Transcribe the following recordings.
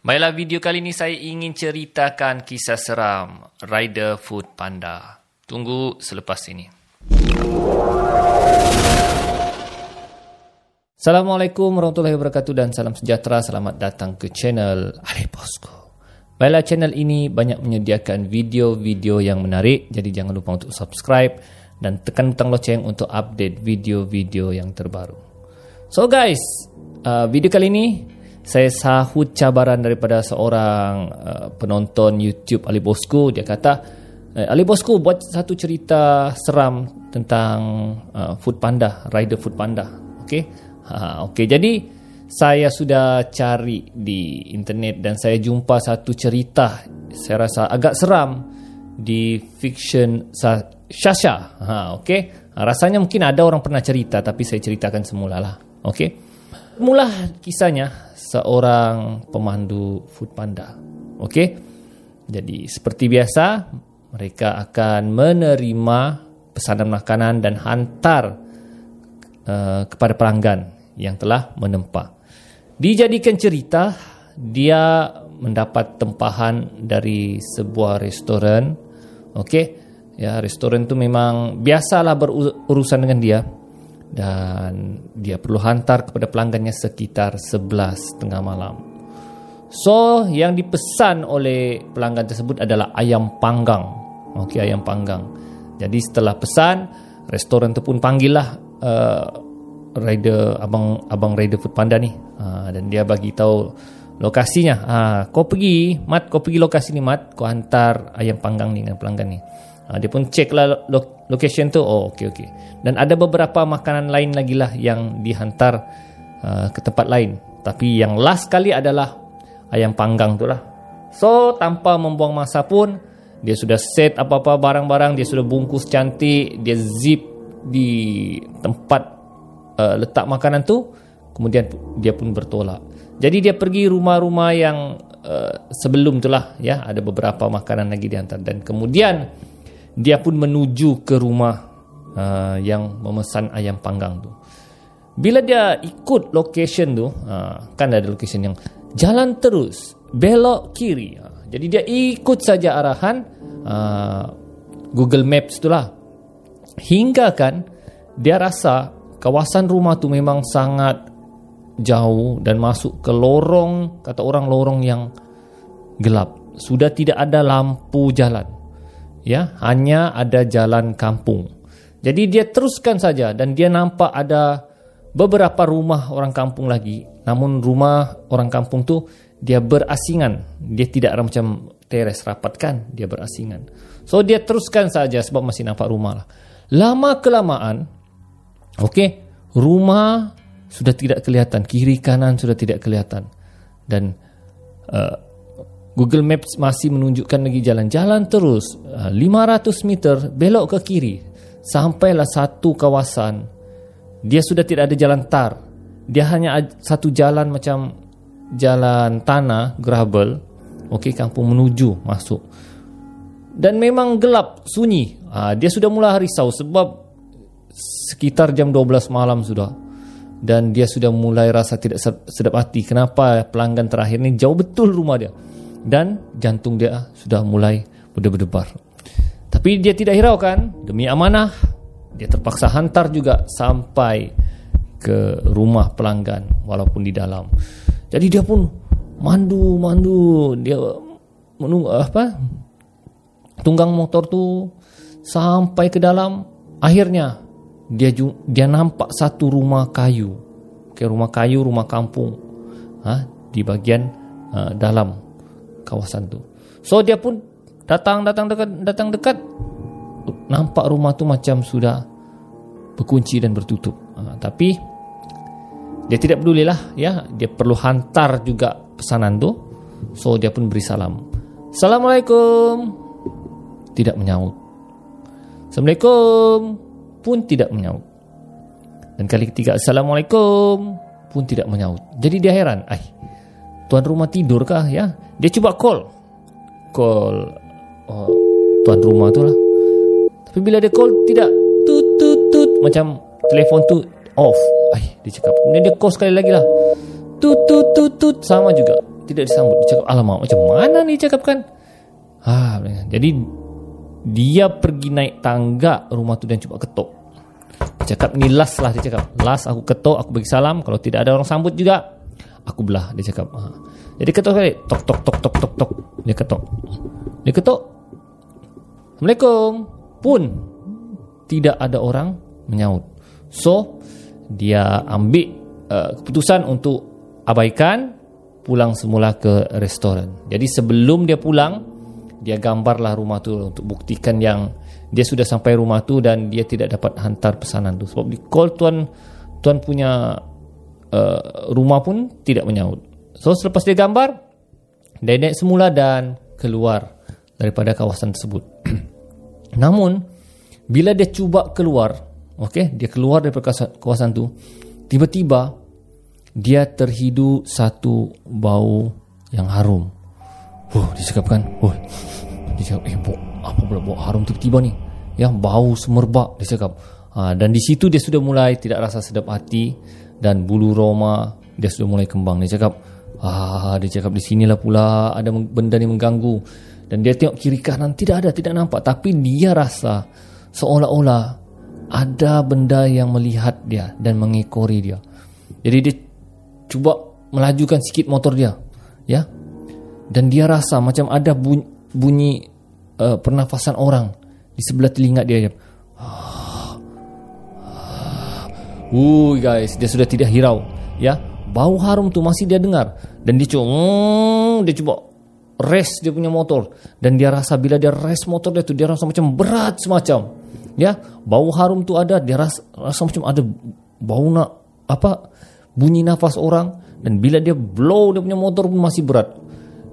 Baiklah, video kali ini saya ingin ceritakan kisah seram Rider Food Panda. Tunggu selepas ini. Assalamualaikum warahmatullahi wabarakatuh dan salam sejahtera. Selamat datang ke channel Ali Bosco. Baiklah, channel ini banyak menyediakan video-video yang menarik. Jadi jangan lupa untuk subscribe dan tekan butang loceng untuk update video-video yang terbaru. So guys, uh, video kali ini saya sahut cabaran daripada seorang uh, penonton YouTube Ali Bosco. Dia kata, eh, Ali Bosco buat satu cerita seram tentang uh, Food Panda, rider Food Panda. Okay, ha, okay. Jadi saya sudah cari di internet dan saya jumpa satu cerita saya rasa agak seram di fiction Shasha. Ha, okay. Ha, rasanya mungkin ada orang pernah cerita tapi saya ceritakan semula lah. Okay. Mula kisahnya seorang pemandu food panda. Okay. Jadi seperti biasa mereka akan menerima pesanan makanan dan hantar uh, kepada pelanggan yang telah menempa dijadikan cerita dia mendapat tempahan dari sebuah restoran okey ya restoran tu memang biasalah berurusan dengan dia dan dia perlu hantar kepada pelanggannya sekitar 11 tengah malam. So yang dipesan oleh pelanggan tersebut adalah ayam panggang. Okey ayam panggang. Jadi setelah pesan restoran tu pun panggillah uh, rider abang abang rider food panda ni. Ha, dan dia bagi tahu lokasinya. Ha, kau pergi mat kau pergi lokasi ni mat. Kau hantar ayam panggang ni dengan pelanggan ni. Ha, dia pun check lah lo, location tu oh okey okey dan ada beberapa makanan lain lagi lah yang dihantar uh, ke tempat lain. Tapi yang last kali adalah ayam panggang tu lah. So tanpa membuang masa pun dia sudah set apa-apa barang-barang dia sudah bungkus cantik dia zip di tempat uh, letak makanan tu kemudian dia pun bertolak. Jadi dia pergi rumah-rumah yang uh, sebelum itulah ya. Ada beberapa makanan lagi dihantar. Dan kemudian dia pun menuju ke rumah uh, yang memesan ayam panggang tu. Bila dia ikut location tu uh, kan ada location yang jalan terus belok kiri. Uh, jadi dia ikut saja arahan uh, Google Maps itulah hingga kan dia rasa kawasan rumah tu memang sangat jauh dan masuk ke lorong kata orang lorong yang gelap. Sudah tidak ada lampu jalan ya hanya ada jalan kampung. Jadi dia teruskan saja dan dia nampak ada beberapa rumah orang kampung lagi. Namun rumah orang kampung tu dia berasingan. Dia tidak ada macam teres rapat kan dia berasingan. So dia teruskan saja sebab masih nampak rumah lah. Lama kelamaan Okey, rumah sudah tidak kelihatan, kiri kanan sudah tidak kelihatan. Dan uh, Google Maps masih menunjukkan lagi jalan-jalan terus uh, 500 meter belok ke kiri sampailah satu kawasan dia sudah tidak ada jalan tar. Dia hanya satu jalan macam jalan tanah gravel. Okey, kampung menuju masuk. Dan memang gelap, sunyi. Uh, dia sudah mula risau sebab sekitar jam 12 malam sudah dan dia sudah mulai rasa tidak sedap hati kenapa pelanggan terakhir ni jauh betul rumah dia dan jantung dia sudah mulai berdebar-debar. Tapi dia tidak hiraukan demi amanah dia terpaksa hantar juga sampai ke rumah pelanggan walaupun di dalam. Jadi dia pun mandu mandu. Dia menunggu apa tunggang motor tu sampai ke dalam. Akhirnya dia dia nampak satu rumah kayu. Ke rumah kayu rumah kampung ha, di bagian uh, dalam kawasan tu. So dia pun datang datang dekat datang dekat nampak rumah tu macam sudah berkunci dan bertutup. Uh, tapi dia tidak peduli lah ya. Dia perlu hantar juga pesanan tu. So dia pun beri salam. Assalamualaikum. Tidak menyaut. Assalamualaikum. Pun tidak menyaut. Dan kali ketiga Assalamualaikum. Pun tidak menyaut. Jadi dia heran, "Ai, tuan rumah tidur kah ya?" Dia cuba call. Call oh, tuan rumah tu lah. Tapi bila dia call tidak tut tut tut macam telefon tu off. Ai, dia cakap. Kemudian dia call sekali lagi lah. Tut tut tut tut sama juga. tidak disambut. Dia cakap, alamak macam mana ni cakap kan? Ha, jadi dia pergi naik tangga rumah tu dan cuba ketuk. Dia cakap ni last lah dia cakap. Last aku ketuk, aku bagi salam. Kalau tidak ada orang sambut juga, aku belah dia cakap. Ha. Jadi ketuk sekali. Tok tok tok tok tok tok. Dia ketuk. Dia ketuk. Assalamualaikum. Pun tidak ada orang menyaut. So dia ambil uh, keputusan untuk abaikan pulang semula ke restoran. Jadi sebelum dia pulang, dia gambarlah rumah tu untuk buktikan yang dia sudah sampai rumah tu dan dia tidak dapat hantar pesanan tu. Sebab di call tuan tuan punya uh, rumah pun tidak menyaut. So selepas dia gambar, dia naik semula dan keluar daripada kawasan tersebut. Namun bila dia cuba keluar, okay, dia keluar dari kawasan, kawasan tu, tiba-tiba dia terhidu satu bau yang harum. Oh, dia cakap kan, oh, dia cakap, eh, bau, apa pula bau harum tiba-tiba ni? Ya, bau semerbak, dia cakap. Ha, dan di situ dia sudah mulai tidak rasa sedap hati dan bulu roma dia sudah mulai kembang. Dia cakap, ah, dia cakap di sinilah pula ada benda ni mengganggu. Dan dia tengok kiri kanan tidak ada, tidak nampak. Tapi dia rasa seolah-olah ada benda yang melihat dia dan mengekori dia. Jadi dia cuba melajukan sikit motor dia, ya. Dan dia rasa macam ada bunyi, bunyi uh, pernafasan orang di sebelah telinga dia. Uh, guys, dia sudah tidak hirau, ya. Bau harum tu masih dia dengar. Dan dia cuba, mm, dia cuba rest dia punya motor. Dan dia rasa bila dia rest motor dia tu dia rasa macam berat semacam ya. Bau harum tu ada dia rasa, rasa macam ada bau nak apa bunyi nafas orang. Dan bila dia blow dia punya motor pun masih berat.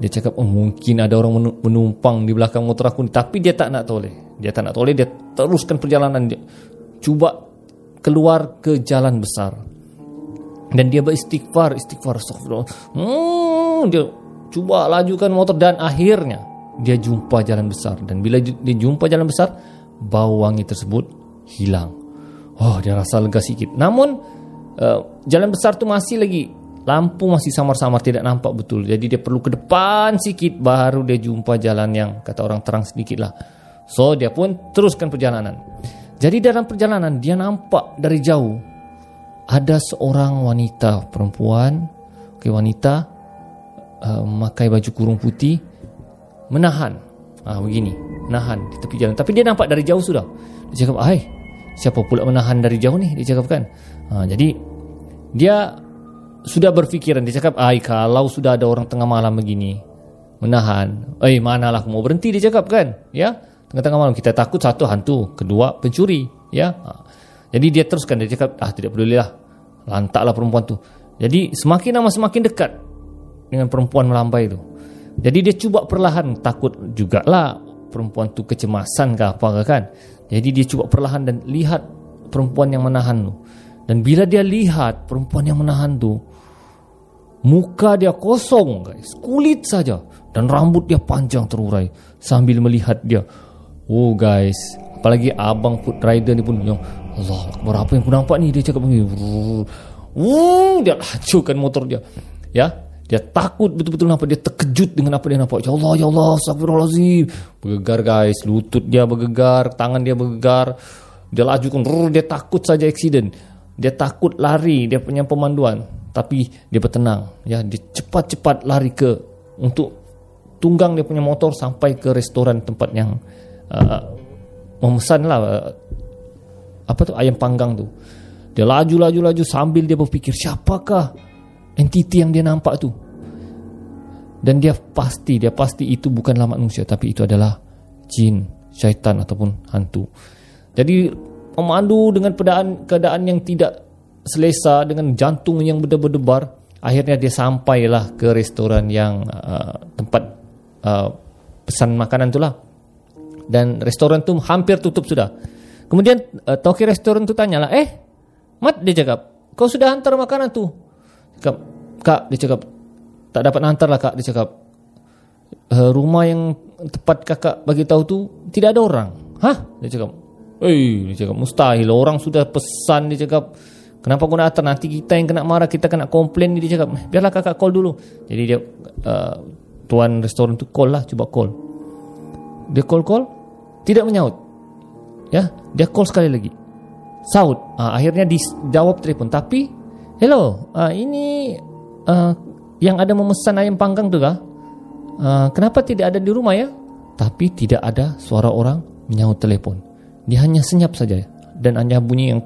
Dia cakap oh mungkin ada orang menumpang di belakang motor aku ni. Tapi dia tak nak toleh. Dia tak nak toleh dia teruskan perjalanan dia. Cuba keluar ke jalan besar. Dan dia beristighfar istighfar astagfirullah. Hmm, dia cuba lajukan motor dan akhirnya dia jumpa jalan besar. Dan bila dia jumpa jalan besar bau wangi tersebut hilang. Oh dia rasa lega sikit. Namun uh, jalan besar tu masih lagi lampu masih samar-samar tidak nampak betul. Jadi dia perlu ke depan sikit baru dia jumpa jalan yang kata orang terang sedikit lah. So dia pun teruskan perjalanan jadi dalam perjalanan dia nampak dari jauh ada seorang wanita perempuan. Okay, wanita uh, memakai baju kurung putih menahan. Ah begini menahan di tepi jalan. Tapi dia nampak dari jauh sudah. Dia cakap hai siapa pula menahan dari jauh ni? Dia cakap kan? Uh, jadi dia sudah berfikiran. Dia cakap ai kalau sudah ada orang tengah malam begini menahan eh manalah aku mau berhenti dia cakap kan? Ya tengah-tengah malam kita takut satu hantu kedua pencuri ya uh, jadi dia teruskan dia cakap ah tidak pedulilah lantaklah perempuan tu jadi semakin lama semakin dekat dengan perempuan melambai itu. Jadi dia cuba perlahan takut jugalah perempuan tu kecemasan ke apa ke kan. Jadi dia cuba perlahan dan lihat perempuan yang menahan tu. Dan bila dia lihat perempuan yang menahan tu muka dia kosong guys, kulit saja dan rambut dia panjang terurai sambil melihat dia. Oh guys, apalagi abang food rider ni pun yang Allah Akbar apa yang aku nampak ni dia cakap begini. Wuh, dia hancurkan motor dia. Ya, dia takut betul-betul nampak dia terkejut dengan apa dia nampak. Ya Allah, ya Allah, astagfirullahalazim. Bergegar guys, lutut dia bergegar, tangan dia bergegar. Dia lajukan, dia takut saja accident. Dia takut lari dia punya pemanduan, tapi dia bertenang. Ya, dia cepat-cepat lari ke untuk tunggang dia punya motor sampai ke restoran tempat yang uh, memesan lah uh, apa tu ayam panggang tu. Dia laju-laju-laju sambil dia berfikir siapakah entiti yang dia nampak tu? Dan dia pasti dia pasti itu bukanlah manusia tapi itu adalah jin syaitan ataupun hantu. Jadi memandu dengan keadaan keadaan yang tidak selesa dengan jantung yang berdebar-debar akhirnya dia sampailah ke restoran yang uh, tempat uh, pesan makanan itulah dan restoran tu hampir tutup sudah kemudian uh, toki restoran tu tanyalah eh mat dia cakap kau sudah hantar makanan tu cakap, kak, dia cakap, tak dapat hantar lah kak, dia cakap, e, rumah yang tepat kakak bagi tahu tu, tidak ada orang. Hah? Dia cakap, eh, dia cakap, mustahil, orang sudah pesan, dia cakap, Kenapa kau nak hantar? Nanti kita yang kena marah, kita kena komplain. Dia cakap, biarlah kakak call dulu. Jadi dia, uh, tuan restoran tu call lah, cuba call. Dia call-call, tidak menyaut. Ya, dia call sekali lagi. Saut. Uh, akhirnya dijawab telefon. Tapi, hello, uh, ini uh, yang ada memesan ayam panggang tu kah? Uh, kenapa tidak ada di rumah ya? Tapi tidak ada suara orang menyaut telefon. Dia hanya senyap saja dan hanya bunyi yang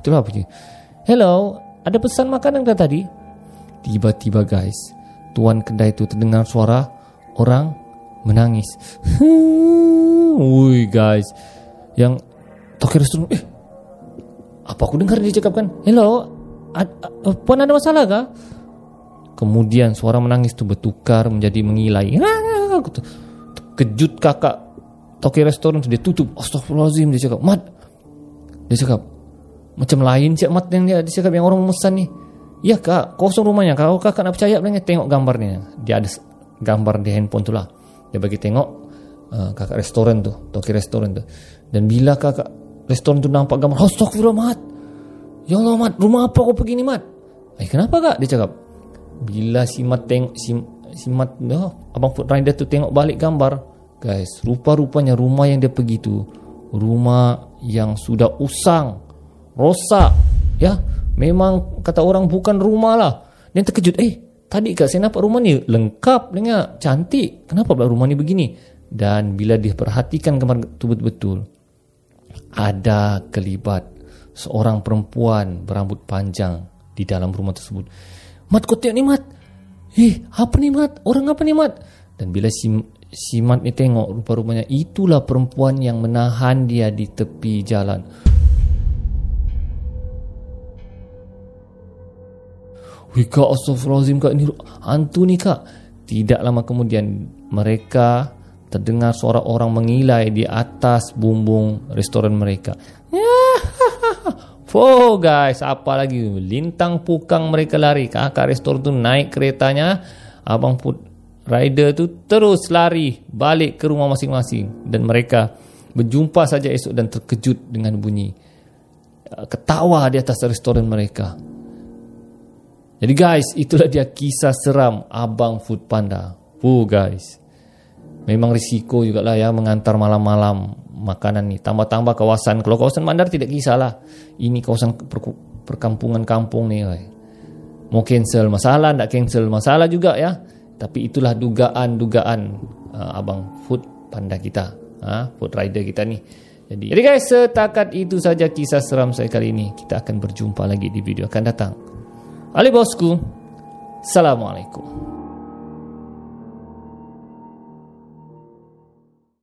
itulah bunyi. Hello, ada pesan makanan tadi? Tiba-tiba guys, tuan kedai itu terdengar suara orang menangis. Wui guys, yang tokir restoran, eh, apa aku dengar dia cakap kan? Hello, ad, ad, puan ada masalah kah? Kemudian suara menangis itu bertukar menjadi mengilai. Kejut kakak toki restoran dia tutup. Astagfirullahaladzim dia cakap. Mat. Dia cakap. Macam lain cik mat yang dia, dia cakap yang orang memesan ni. Ya kak, kosong rumahnya. Kalau kakak nak percaya tengok gambarnya. Dia ada gambar di handphone tu lah. Dia bagi tengok uh, kakak restoran tu, toki restoran tu. Dan bila kakak restoran tu nampak gambar, astagfirullah mat. Ya Allah mat, rumah apa kau pergi ni mat? Eh kenapa kak? Dia cakap, bila si mat tengok si, si mat oh, abang food rider tu tengok balik gambar guys rupa-rupanya rumah yang dia pergi tu rumah yang sudah usang rosak ya memang kata orang bukan rumah lah dia terkejut eh tadi kat saya nampak rumah ni lengkap dengan cantik. Kenapa pula rumah ni begini? Dan bila dia perhatikan tu betul-betul ada kelibat seorang perempuan berambut panjang di dalam rumah tersebut. Mat kau tengok ni Mat. Eh apa ni Mat? Orang apa ni Mat? Dan bila si, si Mat ni tengok rupa-rupanya Itulah perempuan yang menahan dia di tepi jalan Wih kak astagfirullahaladzim kak Ini hantu ni kak Tidak lama kemudian Mereka terdengar suara orang mengilai Di atas bumbung restoran mereka Oh guys, apa lagi? Lintang pukang mereka lari. Kakak restoran tu naik keretanya. Abang food rider tu terus lari balik ke rumah masing-masing. Dan mereka berjumpa saja esok dan terkejut dengan bunyi. Ketawa di atas restoran mereka. Jadi guys, itulah dia kisah seram Abang Food Panda. Oh guys. Memang risiko juga lah ya mengantar malam-malam makanan ni tambah-tambah kawasan kalau kawasan bandar tidak kisahlah ini kawasan per perkampungan kampung ni oi. mau cancel masalah tak cancel masalah juga ya tapi itulah dugaan-dugaan uh, abang food panda kita ha? food rider kita ni jadi, jadi guys setakat itu saja kisah seram saya kali ini kita akan berjumpa lagi di video akan datang Ali bosku Assalamualaikum